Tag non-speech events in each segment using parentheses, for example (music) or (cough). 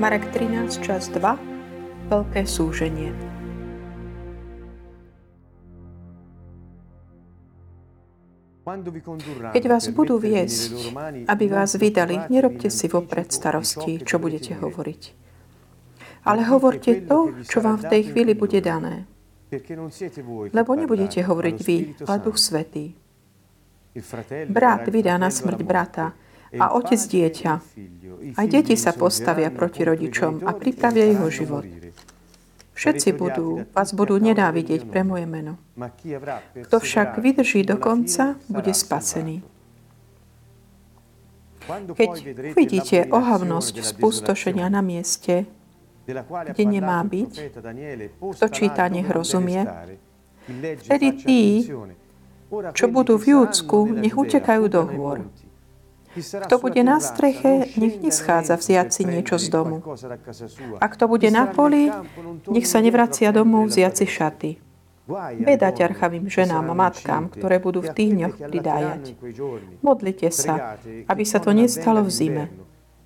Marek 13, čas 2, Veľké súženie. Keď vás budú viesť, aby vás vydali, nerobte si vopred starosti, čo budete hovoriť. Ale hovorte to, čo vám v tej chvíli bude dané. Lebo nebudete hovoriť vy, ale Duch Svetý. Brat vydá na smrť brata a otec dieťa. Aj deti sa postavia proti rodičom a pripravia jeho život. Všetci budú, vás budú nenávidieť pre moje meno. Kto však vydrží do konca, bude spasený. Keď uvidíte ohavnosť spustošenia na mieste, kde nemá byť, kto číta, nech rozumie, vtedy tí, čo budú v Júdsku, nech utekajú do hôr. Kto bude na streche, nech neschádza vziať si niečo z domu. A kto bude na poli, nech sa nevracia domov vziať si šaty. Beda ťarchavým ženám a matkám, ktoré budú v tých dňoch pridájať. Modlite sa, aby sa to nestalo v zime.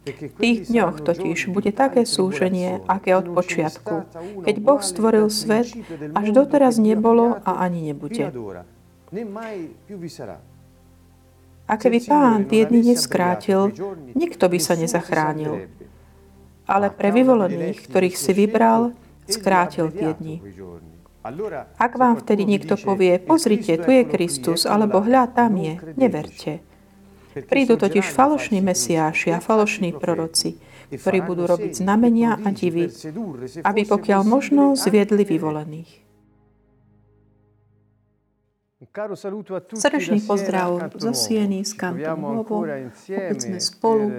V tých dňoch totiž bude také súženie, aké od počiatku, keď Boh stvoril svet, až doteraz nebolo a ani nebude. A keby pán tie dny neskrátil, nikto by sa nezachránil. Ale pre vyvolených, ktorých si vybral, skrátil tie dni. Ak vám vtedy niekto povie, pozrite, tu je Kristus, alebo hľa, tam je, neverte. Prídu totiž falošní mesiáši a falošní proroci, ktorí budú robiť znamenia a divy, aby pokiaľ možno zviedli vyvolených. Srdečný pozdrav zo Sieny, z kantu Opäť sme spolu.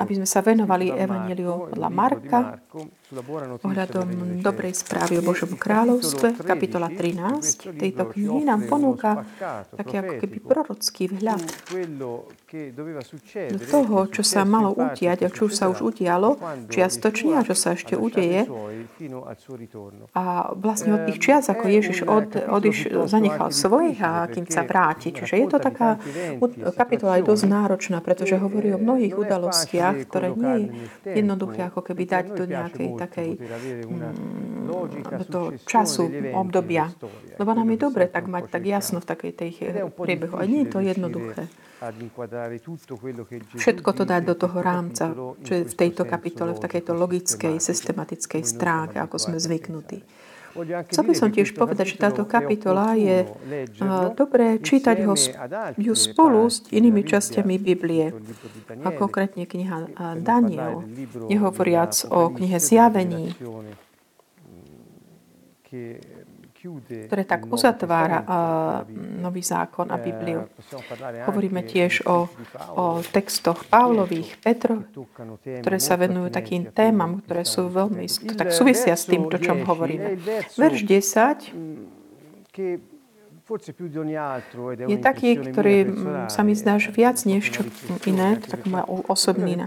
aby sme sa venovali Evangeliu podľa Marka ohľadom dobrej správy o Božom kráľovstve. Kapitola 13 tejto knihy nám ponúka taký ako keby prorocký vhľad toho, čo sa malo utiať a čo sa už udialo, čiastočne a čo sa ešte udeje. A vlastne od tých čias, ako Ježiš od, odiš, zanechal svojich a kým sa vráti. Čiže je to taká, kapitola je dosť náročná pretože hovorí o mnohých udalostiach, ktoré nie je jednoduché ako keby dať do nejakej takej mm, do toho času, obdobia. Lebo nám je dobre tak mať tak jasno v takej tej priebehu. A nie je to jednoduché. Všetko to dať do toho rámca, čo je v tejto kapitole, v takejto logickej, systematickej stránke, ako sme zvyknutí. Chcel by som tiež povedať, že táto kapitola je dobré čítať ho, ju spolu s inými časťami Biblie. A konkrétne kniha Daniel, nehovoriac o knihe Zjavení, ktoré tak uzatvára nový zákon a Bibliu. Hovoríme tiež o, o textoch Pavlových, Petro, ktoré sa venujú takým témam, ktoré sú veľmi, tak súvisia s tým, o čom hovoríme. Verš 10 je taký, ktorý sa mi zdá, viac než čo iné, to tak moja osobný,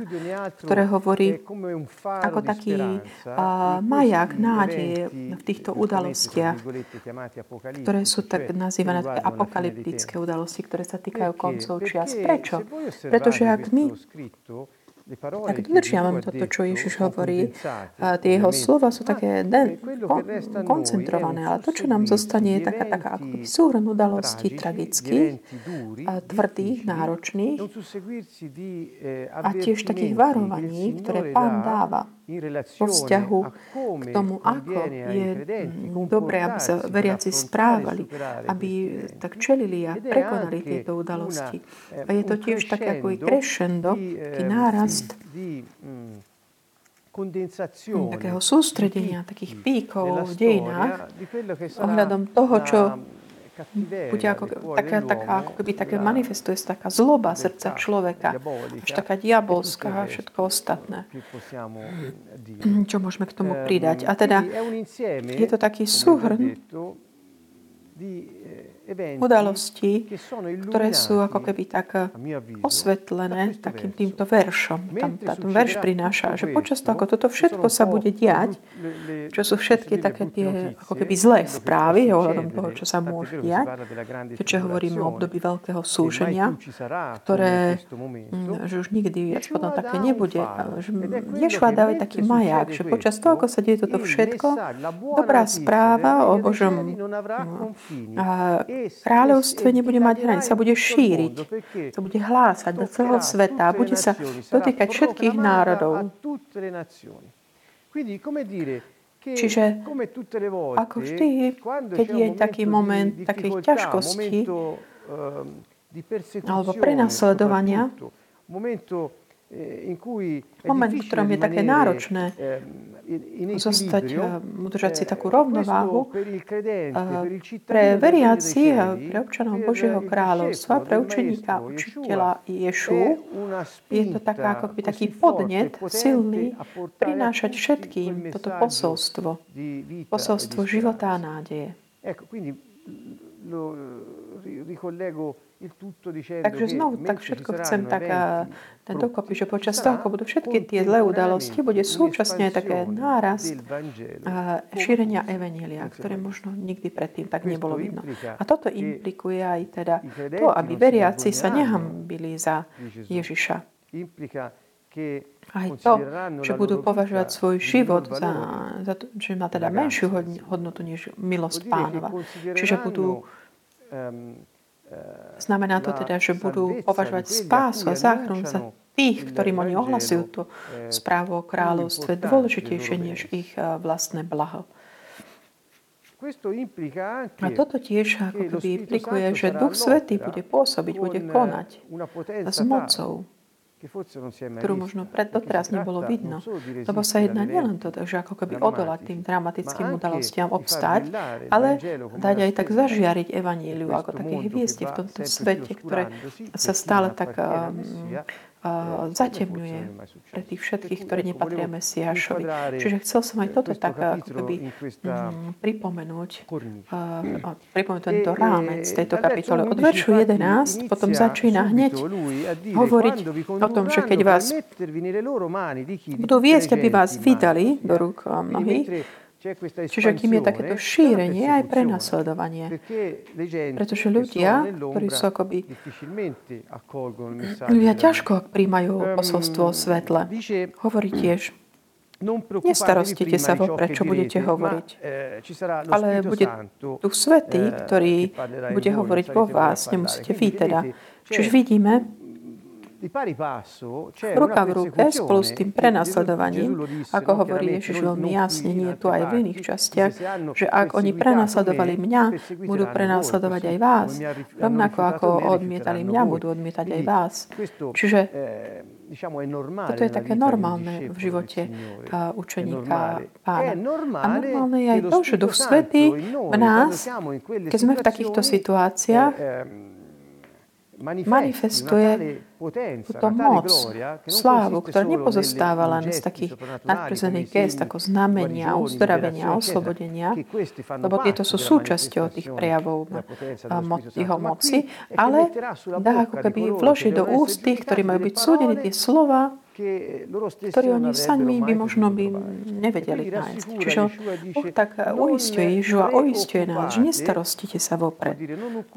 ktoré hovorí ako taký uh, majak nádeje v týchto udalostiach, ktoré sú tak nazývané také apokalyptické udalosti, ktoré sa týkajú koncov čias. Prečo? Pretože ak my tak dodržiavame toto, čo Ježiš hovorí. A tie jeho slova sú také den, kon, koncentrované, ale to, čo nám zostane, je taká, taká ako súhrn udalostí tragických, a tvrdých, náročných a tiež takých varovaní, ktoré Pán dáva vo vzťahu k tomu, ako je dobré, aby sa veriaci správali, aby tak čelili a prekonali tieto udalosti. A je to tiež také ako i crescendo, taký nárast takého sústredenia, takých píkov v dejinách ohľadom toho, čo bude ako, taká, taká, ako keby také manifestuje sa taká zloba srdca človeka, až taká diabolská a všetko ostatné. Čo môžeme k tomu pridať? A teda je to taký súhrn udalosti, ktoré sú ako keby tak osvetlené takým týmto veršom. Tam táto verš prináša, že počas toho, ako toto všetko sa bude diať, čo sú všetky také tie ako keby zlé správy ohľadom toho, čo sa môže diať, keďže hovoríme o období veľkého súženia, ktoré, mm, že už nikdy viac potom také nebude. Ješua dáva taký maják, že počas toho, ako sa deje toto všetko, dobrá správa o Božom kráľovstve nebude mať hranic, sa bude šíriť, sa bude hlásať do celého sveta a bude sa dotýkať všetkých národov. Čiže ako vždy, keď je taký moment takých ťažkostí alebo prenasledovania, moment, v ktorom je také náročné zostať, udržať si takú rovnováhu pre veriaci a pre občanov Božieho kráľovstva, pre učeníka, učiteľa Ješu, je to taká, ako by taký podnet silný prinášať všetkým toto posolstvo. Posolstvo života a nádeje. Takže znovu tak všetko chcem tak ten dokopy, že počas toho, ako budú všetky tie zlé udalosti, bude súčasne také nárast šírenia Evanielia, ktoré možno nikdy predtým tak nebolo vidno. A toto implikuje aj teda to, aby veriaci sa nehambili za Ježiša. Aj to, že budú považovať svoj život za, za to, že má teda menšiu hodnotu než milosť pánova. Čiže budú Znamená to teda, že budú považovať spásu a záchranu za tých, ktorým oni ohlasujú tú správu o kráľovstve, dôležitejšie než ich eh, vlastné blaho. A toto tiež ako keby implikuje, že Duch Svetý bude pôsobiť, bude konať s mocou, ktorú možno pred doteraz nebolo vidno. Lebo sa jedná nielen to, že ako keby odolať tým dramatickým udalostiam, obstať, ale dať aj tak zažiariť evaníliu, ako také hviezdy v tomto svete, ktoré sa stále tak zatemňuje pre tých všetkých, ktorí nepatria Mesiášovi. Čiže chcel som aj toto tak ako keby mm, pripomenúť, uh, pripomenúť tento rámec tejto kapitoly. Od veršu 11 potom začína hneď hovoriť o tom, že keď vás budú viesť, aby vás vydali do rúk mnohých, Čiže kým je takéto šírenie aj prenasledovanie. Pretože ľudia, ktorí sú akoby... Ľudia ťažko príjmajú posolstvo o svetle. Hovorí tiež, Nestarostite sa vopred, čo budete hovoriť. Ale bude Duch Svetý, ktorý bude hovoriť vo vás. Nemusíte vy teda. Čiže vidíme, ruka v ruke spolu s tým prenasledovaním, ako hovorí Ježiš veľmi jasne, nie tu aj v iných častiach, že ak oni prenasledovali mňa, budú prenasledovať aj vás. Rovnako ako odmietali mňa, budú odmietať aj vás. Čiže toto je také normálne v živote učeníka pána. A normálne je aj to, že Duch Svetý v nás, keď sme v takýchto situáciách, manifestuje túto moc, slávu, ktorá nepozostáva len z takých nadprirodzených gest, ako znamenia, uzdravenia, oslobodenia, lebo tieto sú súčasťou tých prejavov jeho moci, ale dá ako keby vložiť do úst tých, ktorí majú byť súdení tie slova, ktorí oni sami by možno by nevedeli nájsť. Čiže Boh tak uistuje Ježu a uistuje nás, že nestarostite sa vopred.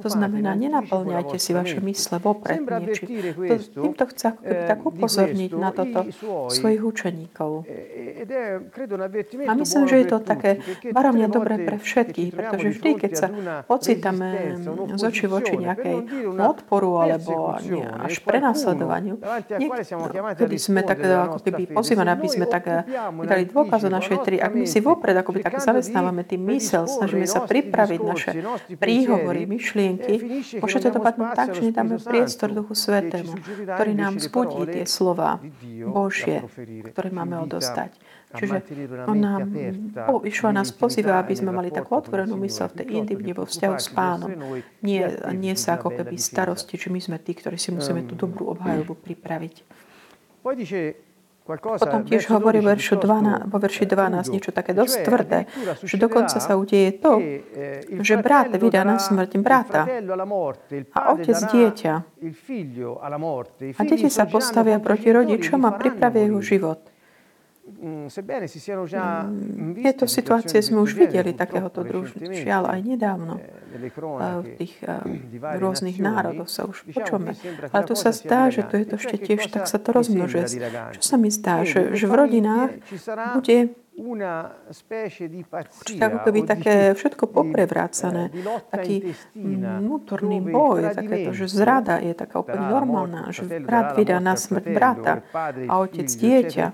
To znamená, nenaplňajte si vaše mysle vopred niečím. To, týmto chce keby tak upozorniť na toto svojich učeníkov. A myslím, že je to také varovne dobré pre všetkých, pretože vždy, keď sa ocitáme z oči voči nejakej odporu alebo až prenasledovaniu, niekedy sme tak ako keby pozývaní, aby sme tak eh, dali dôkaz o našej tri. Ak my si vopred akoby tak zamestnávame tým mysel, snažíme sa pripraviť naše príhovory, myšlienky, môžete to padnúť tak, že nedáme priestor Duchu Svetému, ktorý nám vzbudí tie slova Božie, ktoré máme odostať. Čiže on nám, oh, Išua nás pozýva, aby sme mali takú otvorenú mysel v tej intimne vo vzťahu s pánom. Nie, nie sa ako keby starosti, či my sme tí, ktorí si musíme tú dobrú obhajobu pripraviť. Potom tiež hovorí veršu 12, vo verši 12 niečo také dosť tvrdé, že dokonca sa udeje to, že brat vydá na smrť brata a otec dieťa. A deti sa postavia proti rodičom a pripravia jeho život. Mm, mm, tieto situácie sme už videli takéhoto družu, žiaľ aj nedávno. Eh, v tých eh, rôznych národoch sa už počujeme. Ale tu sa zdá, že to je to ešte tiež, tak sa to rozmnožuje. Čo sa mi zdá, že, že v rodinách bude tak ako keby také všetko poprevrácané, eh, taký vnútorný boj, takéto, že zrada je taká úplne normálna, že brat vydá na smrť brata a otec dieťa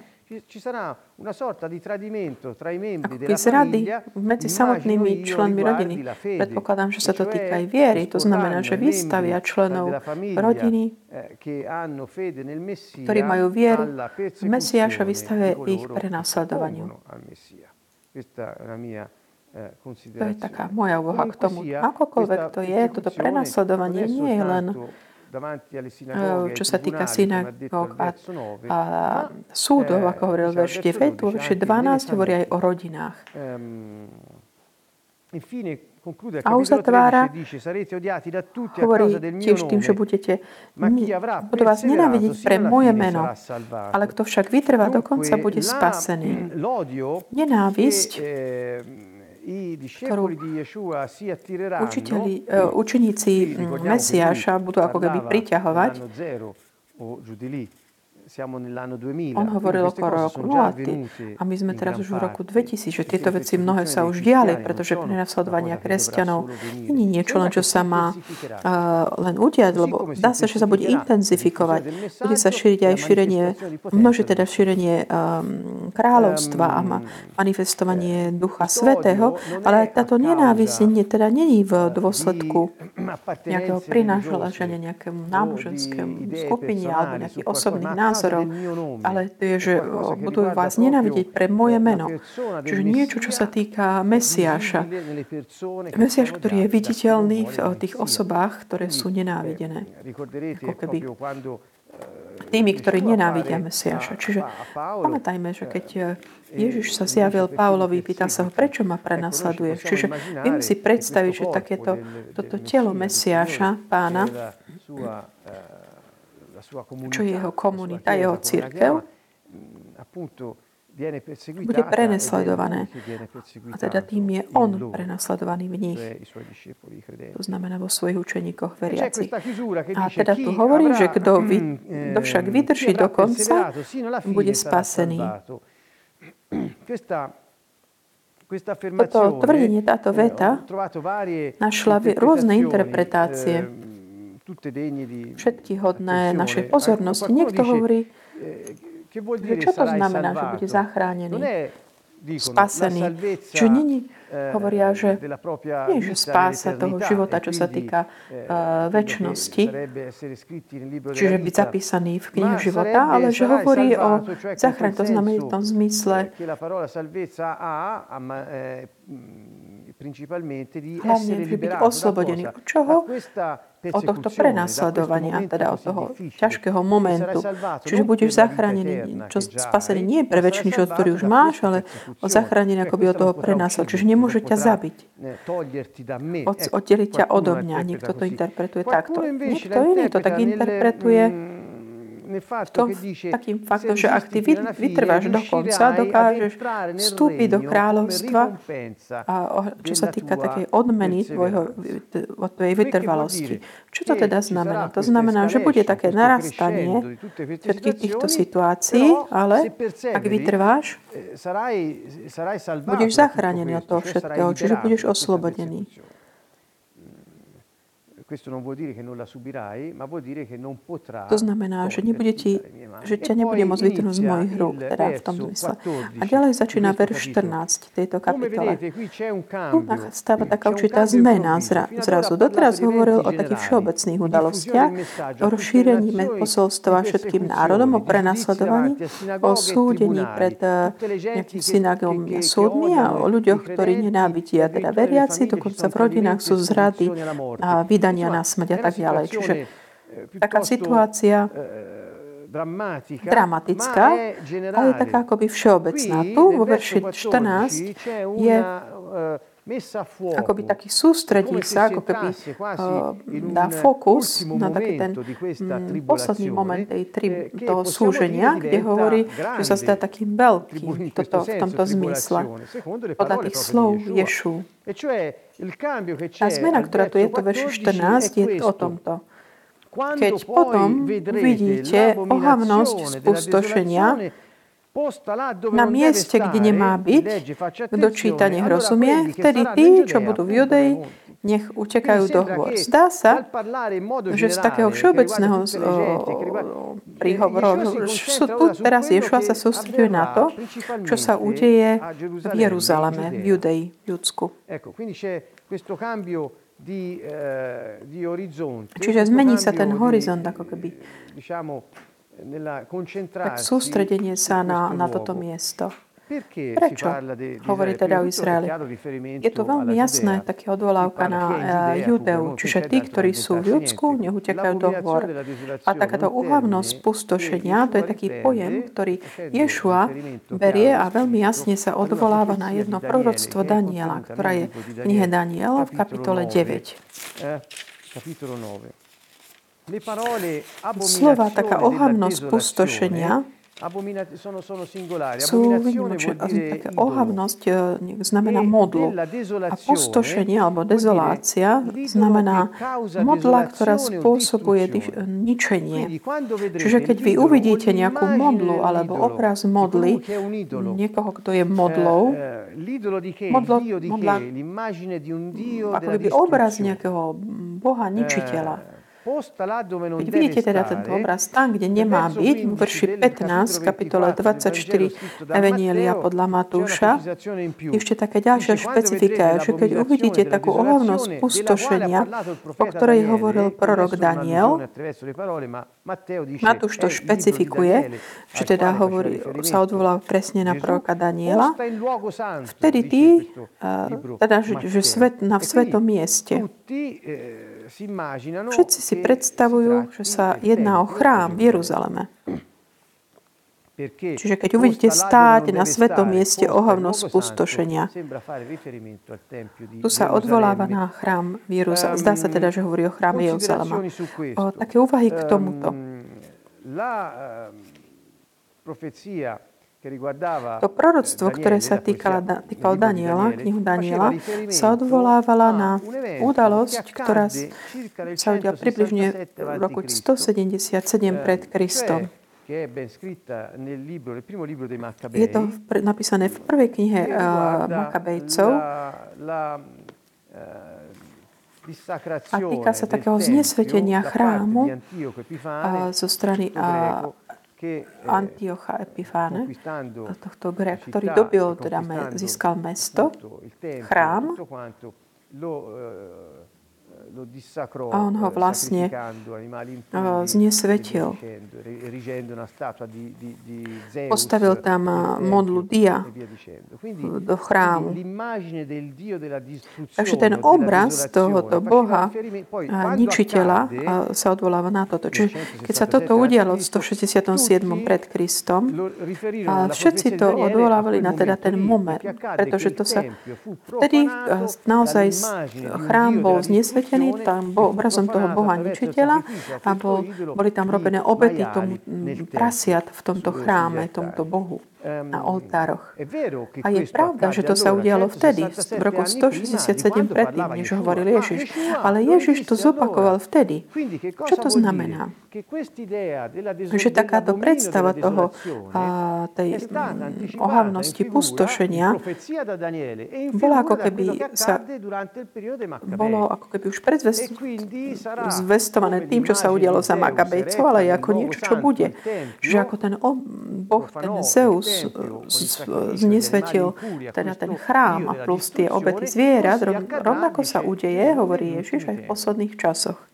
ci sarà una sorta di tradimento tra i membri della famiglia medzi samotnými členmi rodiny. Predpokladám, že sa to týka aj viery. To znamená, že vystavia členov rodiny, ktorí majú vieru v Mesiáša, vystavia ich prenasledovaniu. To je taká moja úvaha k tomu. Akokoľvek to je, toto prenasledovanie nie je len čo sa týka synagóg a, a súdov, ako hovoril verš 9, vo verši 12 hovorí aj o rodinách. A uzatvára, hovorí tiež tým, že budete, budú vás nenávidieť pre moje meno, ale kto však vytrvá do konca, bude spasený. Nenávisť ktorú učiteľi, e, učeníci Mesiáša budú ako keby priťahovať, on hovoril okolo roku 0 a my sme teraz už v roku 2000, že tieto veci mnohé sa už diali, pretože prenasledovania kresťanov nie je niečo len, čo sa má uh, len udiať, lebo dá sa, že sa bude intenzifikovať. Bude sa šíriť aj šírenie, množí teda šírenie um, kráľovstva a manifestovanie Ducha Svetého, ale táto nenávisť teda není v dôsledku nejakého prinášania nejakému náboženskému skupine alebo nejakých osobných názorov, názorov, ale to že budú vás nenávidieť pre moje meno. Čiže niečo, čo sa týka Mesiáša. Mesiáš, ktorý je viditeľný v tých osobách, ktoré sú nenávidené. Ako keby tými, ktorí nenávidia Mesiáša. Čiže pamätajme, že keď Ježiš sa zjavil Pavlovi, pýtal sa ho, prečo ma prenasleduješ. Čiže viem si predstaviť, že takéto toto telo Mesiáša, pána, čo je jeho komunita, jeho církev, bude prenasledované. A teda tým je on prenasledovaný v nich. To znamená vo svojich učeníkoch veriacich. A teda tu hovorí, že kto, vy, kto však vydrží do konca, bude spasený. (clears throat) Toto tvrdenie, táto veta našla rôzne interpretácie všetky hodné našej pozornosti. Niekto hovorí, že čo to znamená, že bude zachránený, spasený. Čo není, hovoria, že nie že spása toho života, čo sa týka uh, väčšnosti, čiže byť zapísaný v knihe života, ale že hovorí o záchrane, to znamená v tom zmysle, hlavne, že byť oslobodený od čoho? Od tohto prenasledovania, teda od toho ťažkého momentu. Čiže budeš zachránený, čo spasený nie pre väčší život, ktorý už máš, ale zachránený akoby od toho prenasledovania. Čiže nemôže ťa zabiť. Od, oddeliť ťa odo mňa. Niekto to interpretuje takto. Niekto iný to tak interpretuje to, takým faktom, že ak ty vytrváš do konca, dokážeš vstúpiť do kráľovstva, a čo sa týka takej odmeny tvojho, tvojej vytrvalosti. Čo to teda znamená? To znamená, že bude také narastanie všetkých týchto situácií, ale ak vytrváš, budeš zachránený od toho všetkého, čiže budeš oslobodený. Questo non vuol dire che non la subirai, ma vuol dire che non potrà to znamená, že, nebude ti, že ťa nebude môcť vytrhnúť z mojich rúk, teda v tom zmysle. A ďalej začína verš 14 tejto kapitole. Tu stáva taká určitá zmena zra, zrazu. Doteraz hovoril o takých všeobecných udalostiach, o rozšírení posolstva všetkým národom, o prenasledovaní, o súdení pred eh, nejakým synagom súdmi a o ľuďoch, ktorí nenávidia, teda veriaci, dokonca v rodinách sú zrady a vydanie poslania na smrť a tak ďalej. Čiže taká situácia dramatická, ale je taká akoby všeobecná. Tu vo verši 14 je akoby taký sústredí sa, ako keby uh, dá fokus na taký ten mm, posledný moment tej tri, toho súženia, kde hovorí, že sa zdá takým veľkým toto, v tomto zmysle. Podľa tých slov Ješu. Tá zmena, ktorá tu je to verši 14, je o tomto. Keď potom vidíte ohavnosť spustošenia, na mieste, kde nemá byť, kto číta, nech rozumie, vtedy tí, čo budú v Judei, nech utekajú do hôr. Zdá sa, že z takého všeobecného príhovoru, tu teraz Ješua sa sústreduje na to, čo sa udeje v Jeruzaleme, v Judei, v Judsku. Čiže zmení sa ten horizont, ako keby tak sústredenie sa na, na toto miesto. Prečo? hovorí teda o Izraeli? Je to veľmi jasné, také odvolávka na eh, Judeu, čiže tí, ktorí sú v Judsku, nech utekajú do hôr. A takáto uhavnosť pustošenia, to je taký pojem, ktorý Ješua berie a veľmi jasne sa odvoláva na jedno proroctvo Daniela, ktorá je v knihe Daniela v kapitole 9 slova, taká ohavnosť pustošenia, sú výnimočné. Také ohavnosť e, znamená modlu. A pustošenie alebo dezolácia znamená modla, ktorá spôsobuje ničenie. Čiže keď vy uvidíte nejakú modlu alebo obraz modly, niekoho, kto je modlou, modlo, modla, ako by obraz nejakého boha ničiteľa, vidíte teda tento obraz tam, kde nemá byť, v verši 15, kapitole 24 Evanielia podľa Matúša, ešte také ďalšie špecifika, že keď uvidíte takú ohavnosť pustošenia, o ktorej hovoril prorok Daniel, Matúš to špecifikuje, že teda hovorí, sa odvolal presne na proroka Daniela, vtedy tí, teda, že, že svet, na svetom mieste, Všetci si predstavujú, že sa jedná o chrám v Jeruzaleme. Čiže keď uvidíte stáť na svetom mieste ohavnosť spustošenia, tu sa odvoláva na chrám v Jeruzaleme. Zdá sa teda, že hovorí o chráme Jeruzalema. O také úvahy k tomuto. To proroctvo, ktoré sa týkalo, týkalo Daniela, knihu Daniela, sa odvolávala na udalosť, ktorá sa udiala približne v roku 177 pred Kristom. Je to napísané v prvej knihe uh, Makabejcov a týka sa takého znesvetenia chrámu zo strany Eh, Antiocha Epifáne, tohto Greka, ktorý dobil, teda získal mesto, chrám, a on ho vlastne znesvetil. Postavil tam modlu Dia do chrámu. Takže ten obraz tohoto Boha ničiteľa sa odvoláva na toto. Čiže keď sa toto udialo v 167. pred Kristom, všetci to odvolávali na teda ten moment, pretože to sa vtedy naozaj chrám bol znesvetený zničený, tam bol (laughs) obrazom toho Boha ničiteľa a bol, boli tam robené obety tomu prasiat v tomto chráme, tomuto Bohu na oltároch. A je pravda, že to sa udialo vtedy, v roku 167 predtým, než hovoril Ježiš. Ale Ježiš to zopakoval vtedy. Čo to znamená? Že takáto predstava toho, a, tej ohavnosti pustošenia bola ako keby sa bolo ako keby už predzvestované tým, čo sa udialo za Makabejcov, ale ako niečo, čo bude. Že ako ten boh, ten Zeus, znesvetil teda ten chrám a plus tie obety zvierat, rovnako sa udeje, hovorí Ježiš aj v posledných časoch.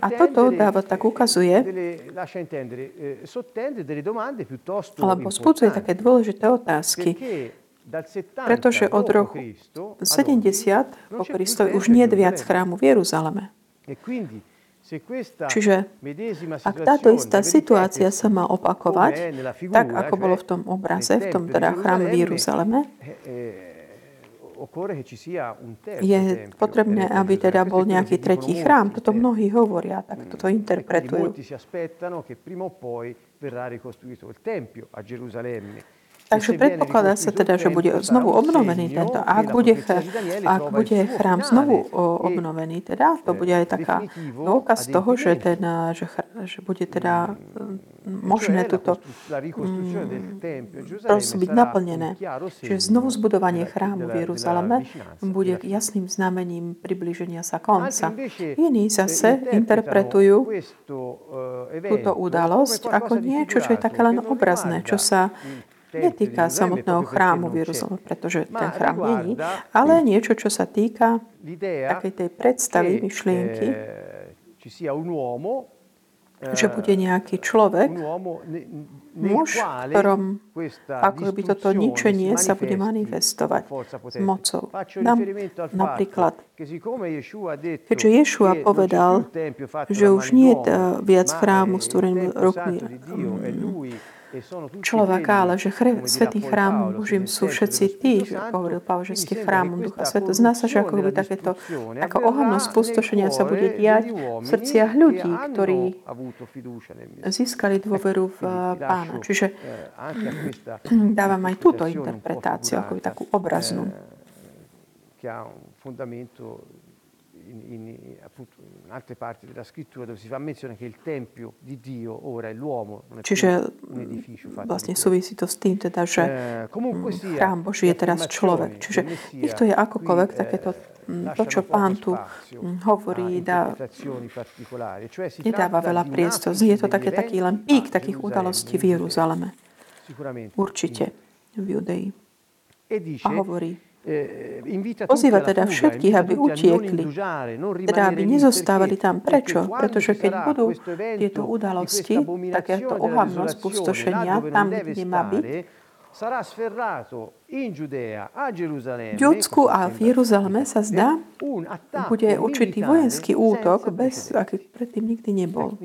A toto dáva tak ukazuje, eh, alebo spudzuje také dôležité otázky, pretože od roku 70 po Kristovi už nie je viac chrámu v Jeruzaleme. Čiže ak táto istá situácia sa má opakovať, tak ako bolo v tom obraze, v tom teda chráme v Jeruzaleme, je potrebné, aby teda bol nejaký tretí chrám. Toto mnohí hovoria, tak toto interpretujú. Takže predpokladá sa teda, že bude znovu obnovený tento. A ak bude, ak bude chrám znovu obnovený, teda to bude aj taká dôkaz toho, že, ten, že, že bude teda možné túto proste byť naplnené. Čiže znovu zbudovanie chrámu v Jeruzaleme bude jasným znamením približenia sa konca. Iní zase interpretujú túto udalosť ako niečo, čo je také len obrazné, čo sa netýka samotného chrámu v Jeruzaleme, pretože ten chrám není, ale niečo, čo sa týka takej tej predstavy, myšlienky, že bude nejaký človek, muž, ktorom ako by toto ničenie sa bude manifestovať s mocou. Dám napríklad, keďže Ješua povedal, že už nie je viac chrámu stvorený rukmi človeka, ale že chre, svetý chrám Božím sú všetci tí, že hovoril Pavel, že ste chrámom Ducha Sveto. Zná sa, že ako by takéto ako ohavno spustošenia sa bude diať v srdciach ľudí, ktorí získali dôveru v Pána. Čiže dávam aj túto interpretáciu, ako by takú obraznú in, in, appunto, in altre parti della scrittura dove si fa menzione che il Tempio di Dio ora è l'uomo, non è Čiže un edificio fatto vlastne súvisí to s tým, teda, že eh, chrám Boží je teraz človek. Čiže nech to je akokoľvek takéto to, čo pán tu hovorí, dá, nedáva veľa priestor. Je to také, taký len pík takých udalostí v Jeruzaleme. Určite v Judei. A hovorí, Eh, Pozýva teda všetkých, aby utiekli, teda aby nezostávali tam. Prečo? Pretože keď budú tieto udalosti, takéto ohavnosť pustošenia tam, kde má byť, v Judsku a v Jeruzaleme sa zdá, bude určitý vojenský útok, bez aký predtým nikdy nebol.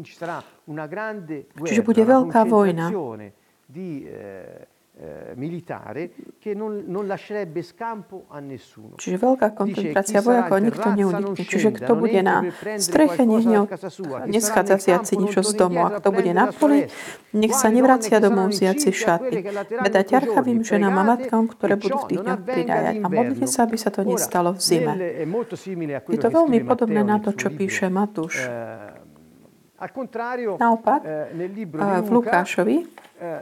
Čiže bude veľká vojna eh, militare che non, non lascerebbe scampo a nessuno. Čiže veľká koncentrácia vojakov, nikto neunikne. Čiže kto bude na streche, nech neschádza vziaci niečo z domu. A kto bude na poli, nech sa nevracia domov vziaci šaty. Veda ťarchavým ženám a matkám, ktoré budú v tých dňoch pridajať. A modlite sa, aby sa to nestalo v zime. Je to veľmi podobné na to, čo píše Matúš. Eh, Naopak, eh, v Lukášovi eh,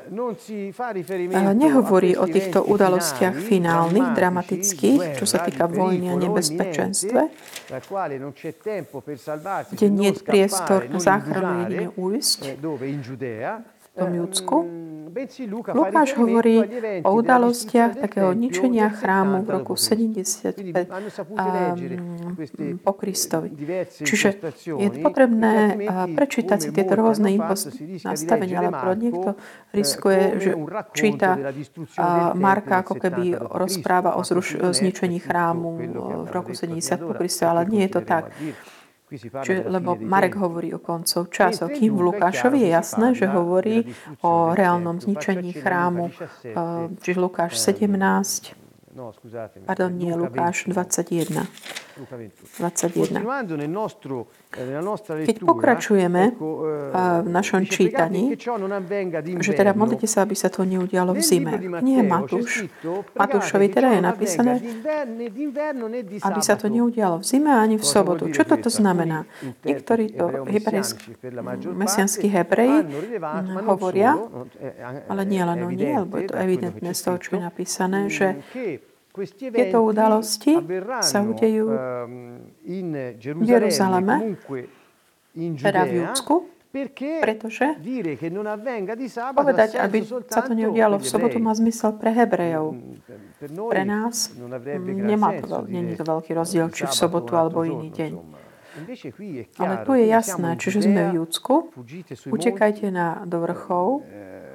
nehovorí o týchto udalostiach finálnych, dramatických, čo sa týka vojny a nebezpečenstve, kde nie je priestor na záchranu jedine ujsť v tom Judsku, Lukáš hovorí o udalostiach takého ničenia chrámu v roku 75 po Kristovi. Čiže je potrebné prečítať si tieto rôzne nastavenia, lebo niekto riskuje, že číta Marka, ako keby rozpráva o zničení chrámu v roku 70 po Kristovi, ale nie je to tak. Čiže, lebo Marek hovorí o koncov časov, kým v Lukášovi je jasné, že hovorí o reálnom zničení chrámu. Čiže Lukáš 17, No, scusatemi. Pardon, nie, Lukáš 21. 21. Keď pokračujeme eh, v našom čítaní, že teda modlite sa, aby sa to neudialo v zime. Nie Matúš. Matúšovi teda je napísané, aby sa to neudialo v zime ani v sobotu. Čo toto znamená? Niektorí to mesianskí hebreji hovoria, eh, ale nie len oni, lebo je to evidentné z toho, čo je napísané, že tieto udalosti sa udejú v Jeruzaleme, teda v Júdsku, pretože povedať, aby sa to neudialo v sobotu, má zmysel pre Hebrejov. Pre nás nemá to, nie je to veľký rozdiel, či v sobotu alebo iný deň. Ale tu je jasné, čiže sme v Júdsku, utekajte na, do vrchov, E, e, e,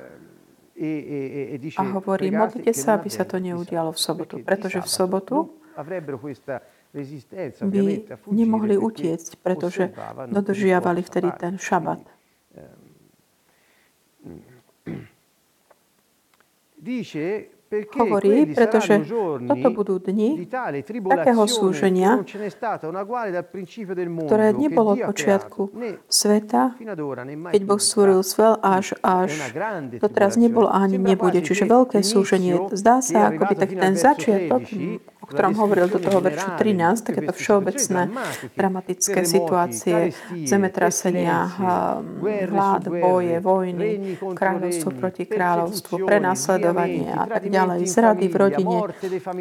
a hovorí, modlite sa, aby sa to neudialo v sobotu, pretože v sobotu by nemohli utiecť, pretože dodržiavali vtedy ten šabat. Dice hovorí, pretože toto budú dni takého súženia, ktoré nebolo od počiatku sveta, keď Boh stvoril svel až až doteraz nebolo ani nebude. Čiže veľké súženie. Zdá sa, ako by taký ten začiatok, o ktorom hovoril do toho veršu 13, takéto všeobecné dramatické situácie, zemetrasenia, hlad, boje, vojny, kráľovstvo proti kráľovstvu, prenasledovanie a tak ďalej, zrady v rodine,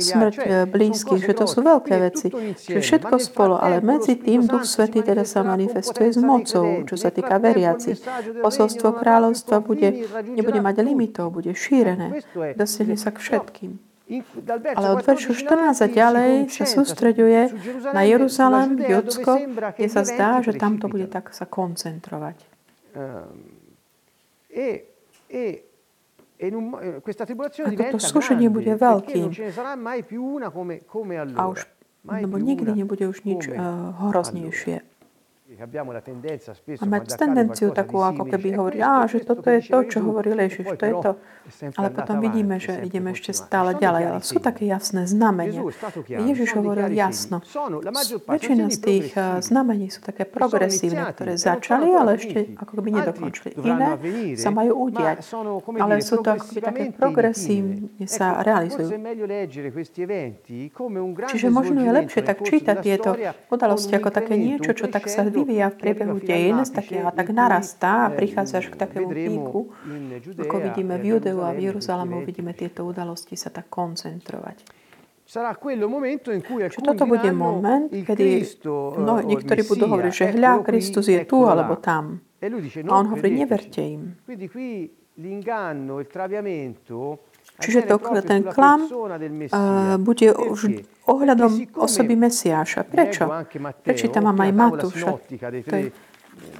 smrť blízkych, že to sú veľké veci. Čiže všetko spolu, ale medzi tým Duch Svetý teda sa manifestuje s mocou, čo sa týka veriacich. Posolstvo kráľovstva bude, nebude mať limitov, bude šírené, dosiahne sa k všetkým. Ale od veršu 14 a ďalej sa sústreďuje na Jeruzalém, Judsko, kde sa zdá, že tam to bude tak sa koncentrovať. A toto súšenie bude veľkým. A už, lebo nikdy nebude už nič uh, hroznejšie. A mať tendenciu takú, ako keby hovoriť, á, že toto je to, čo hovorí Ježiš, to je to. Ale potom vidíme, že ideme ešte stále ďalej. Ale sú také jasné znamenia. Ježiš hovoril jasno. Väčšina z tých znamení sú také progresívne, ktoré začali, ale ešte ako keby nedokončili. Iné sa majú udiať. Ale sú to ako keby také progresívne sa realizujú. Čiže možno je lepšie tak čítať tieto udalosti ako také niečo, čo tak sa vyvíja v priebehu dejín, a tak narastá a prichádza až k takému píku, ako vidíme v Judeu a v Jeruzalému, vidíme tieto udalosti sa tak koncentrovať. Čiže toto bude moment, kedy no, niektorí budú hovoriť, že hľa, Kristus je tu alebo tam. A on hovorí, neverte im. Čiže to, ten klam uh, bude už ohľadom osoby Mesiáša. Prečo? Prečítam vám aj Matúša. To je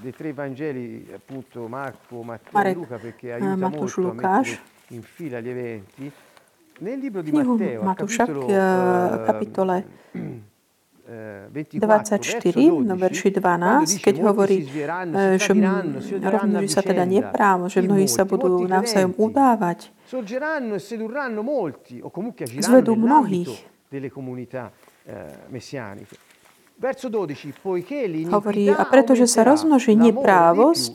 dei tre Vangeli, appunto Marco, Matteo e Luca, perché aiuta Matúš, molto Lukáš. a in fila gli eventi. Nel libro di Matteo, Matúša, capitolo, uh, kapitole (clears throat) 24, no verši 12, keď hovorí, že rovnoží sa teda neprávo, že mnohí sa budú navzájom udávať, zvedú mnohých. Hovorí, a pretože sa rozmnoží neprávosť,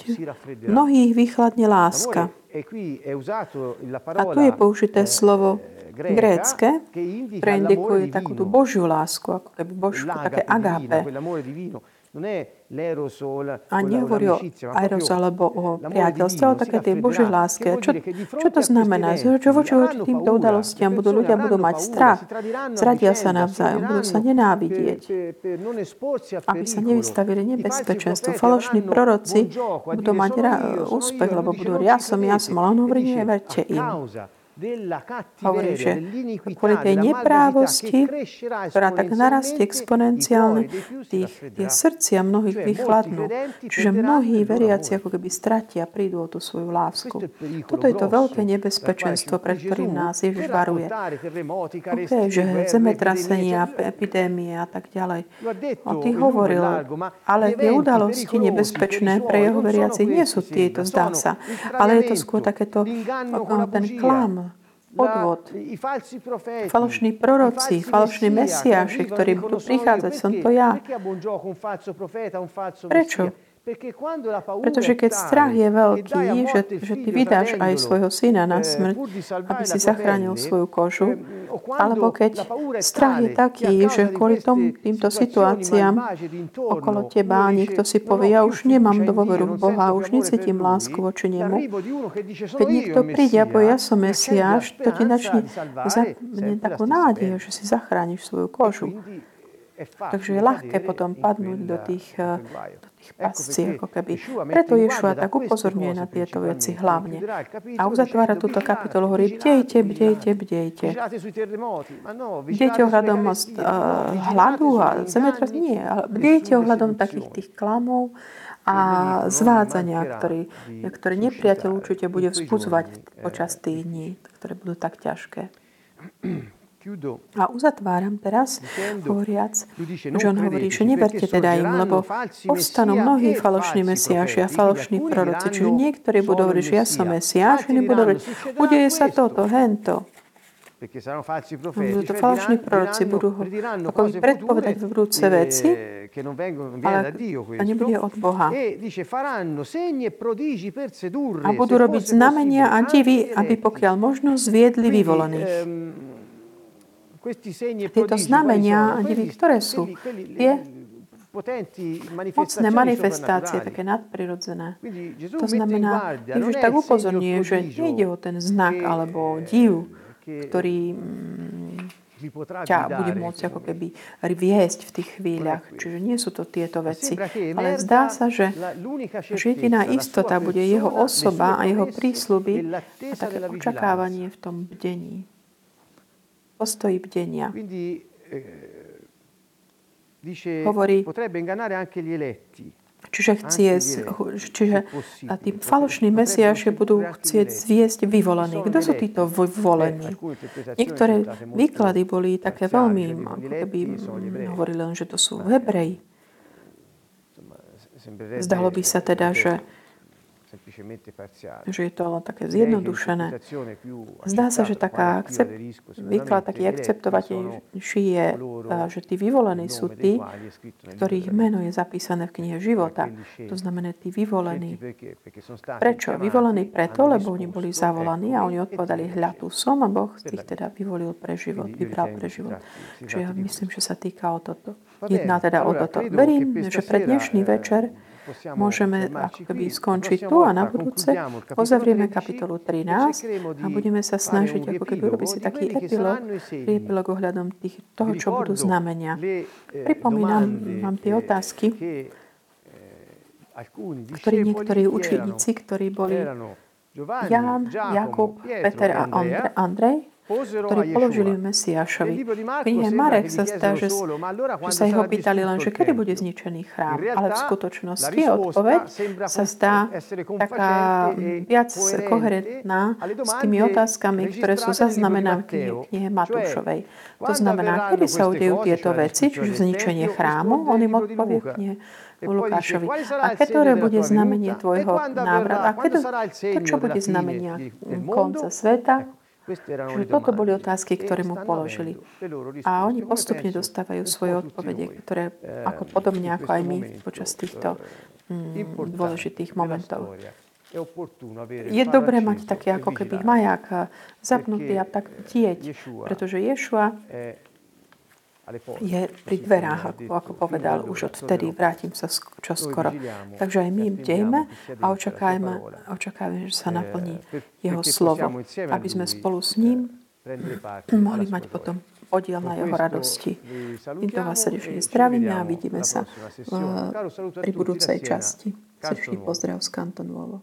mnohých vychladne láska. A tu je použité slovo grécke, ktoré indikuje takú tú Božiu lásku, ako keby Božku, také agape. A nehovorí o eros alebo o priateľstve, ale také tej Božej láske. Čo, čo to znamená? Že voči voči týmto udalostiam budú ľudia budú mať strach, zradia sa navzájom, budú sa nenávidieť, aby sa nevystavili nebezpečenstvu. Falošní proroci budú mať úspech, lebo budú ja som, ja som, ale on hovorí, neverte im. Hovorí, že kvôli tej neprávosti, ktorá tak narastie exponenciálne, tých, tie srdcia mnohých vychladnú. Čiže mnohí veriaci ako keby stratia, prídu o tú svoju lásku. Toto je to veľké nebezpečenstvo, pred ktorým nás Ježiš varuje. Okay, že zemetrasenia, epidémie a tak ďalej. On tých hovoril, ale tie udalosti nebezpečné pre jeho veriaci nie sú tieto, zdá sa. Ale je to skôr takéto, ten klam, podvod, falošní proroci, falošní mesiaši, ktorí budú prichádzať, som to ja. Prečo? Pretože keď strach je veľký, že, že ty vydáš aj svojho syna na smrť, aby si zachránil svoju kožu, alebo keď strach je taký, že kvôli tom, týmto situáciám okolo teba niekto si povie, ja už nemám dôveru v Boha, už necítim lásku voči nemu. Keď niekto príde a povie, ja som Mesiáš, to ti začne za, takú nádej, že si zachrániš svoju kožu. Takže je ľahké potom padnúť do tých, eh, do tých pascí, ako keby. Preto Ješua tak upozorňuje na tieto veci hlavne. A uzatvára túto kapitolu, hovorí, bdejte, bdejte, bdejte. Bdejte ohľadom uh, hladu a zemetras, nie, bdejte ohľadom takých tých klamov a zvádzania, ktorý, ktoré nepriateľ určite bude vzbudzovať počas tých dní, ktoré budú tak ťažké. A uzatváram teraz, hovoriac, že on hovorí, že neverte teda im, lebo povstanú mnohí falošní mesiáši a falošní proroci. Čiže niektorí budú hovoriť, že ja som mesiáš, iní budú hovoriť, udeje sa toto, hento. Budú to falošní proroci, budú ho ako predpovedať v budúce veci, ale a nebude od Boha. A budú robiť znamenia a divy, aby pokiaľ možno zviedli vyvolených. Tieto znamenia divy, ktoré sú? Tie mocné manifestácie, také nadprirodzené. To znamená, Ježiš tak upozorňuje, že nejde o ten znak alebo div, ktorý mm, ťa bude môcť ako keby viesť v tých chvíľach. Čiže nie sú to tieto veci. Ale zdá sa, že, že jediná istota bude jeho osoba a jeho prísľuby a také očakávanie v tom bdení postoji bdenia. Eh, Hovorí, Čiže, chcie, čiže tí falošní mesiaši budú chcieť zviesť vyvolení. Kto sú títo vyvolení? Niektoré výklady boli také veľmi, keby hovorili len, že to sú Hebreji. Zdalo by sa teda, že že je to len také zjednodušené. Zdá sa, že taká akcept, výklad taký akceptovateľnejší je, že tí vyvolení sú tí, ktorých meno je zapísané v knihe života. To znamená tí vyvolení. Prečo? Vyvolení preto, lebo oni boli zavolaní a oni odpovedali, hľa tu som a Boh ich teda vyvolil pre život, vybral pre život. Čiže ja myslím, že sa týka o toto. Jedná teda o toto. Verím, že pre dnešný večer môžeme ako keby skončiť tu a na budúce. pozavrieme kapitolu 13 a budeme sa snažiť ako keby urobiť si taký epilog, epilog ohľadom tých, toho, čo budú znamenia. Pripomínam vám tie otázky, ktorí niektorí učeníci, ktorí boli Ján, Jakub, Peter a Andrej, ktorí položili Mesiášovi. V knihe Marek sa zdá, že, že sa jeho pýtali len, že kedy bude zničený chrám. Ale v skutočnosti odpoveď sa zdá taká viac koherentná s tými otázkami, ktoré sú zaznamenané v knihe Matúšovej. To znamená, kedy sa udejú tieto veci, čiže zničenie chrámu, on im odpovie knihe Lukášovi. A ktoré bude znamenie tvojho návratu? A keď, to, čo bude znamenia konca sveta? Čiže toto boli otázky, ktoré mu položili. A oni postupne dostávajú svoje odpovede, ktoré ako podobne ako aj my počas týchto mm, dôležitých momentov. Je dobré mať taký ako keby maják zapnutý a tak tieť, pretože Ješua je pri dverách, ako, ako povedal už odtedy, vrátim sa čoskoro. Takže aj my bdejme a očakajme, očakajme, že sa naplní jeho slovo, aby sme spolu s ním mohli mať potom podiel na jeho radosti. Týmto vás srdečne zdravíme a vidíme sa pri budúcej časti. Srdečný pozdrav z Kantonovo.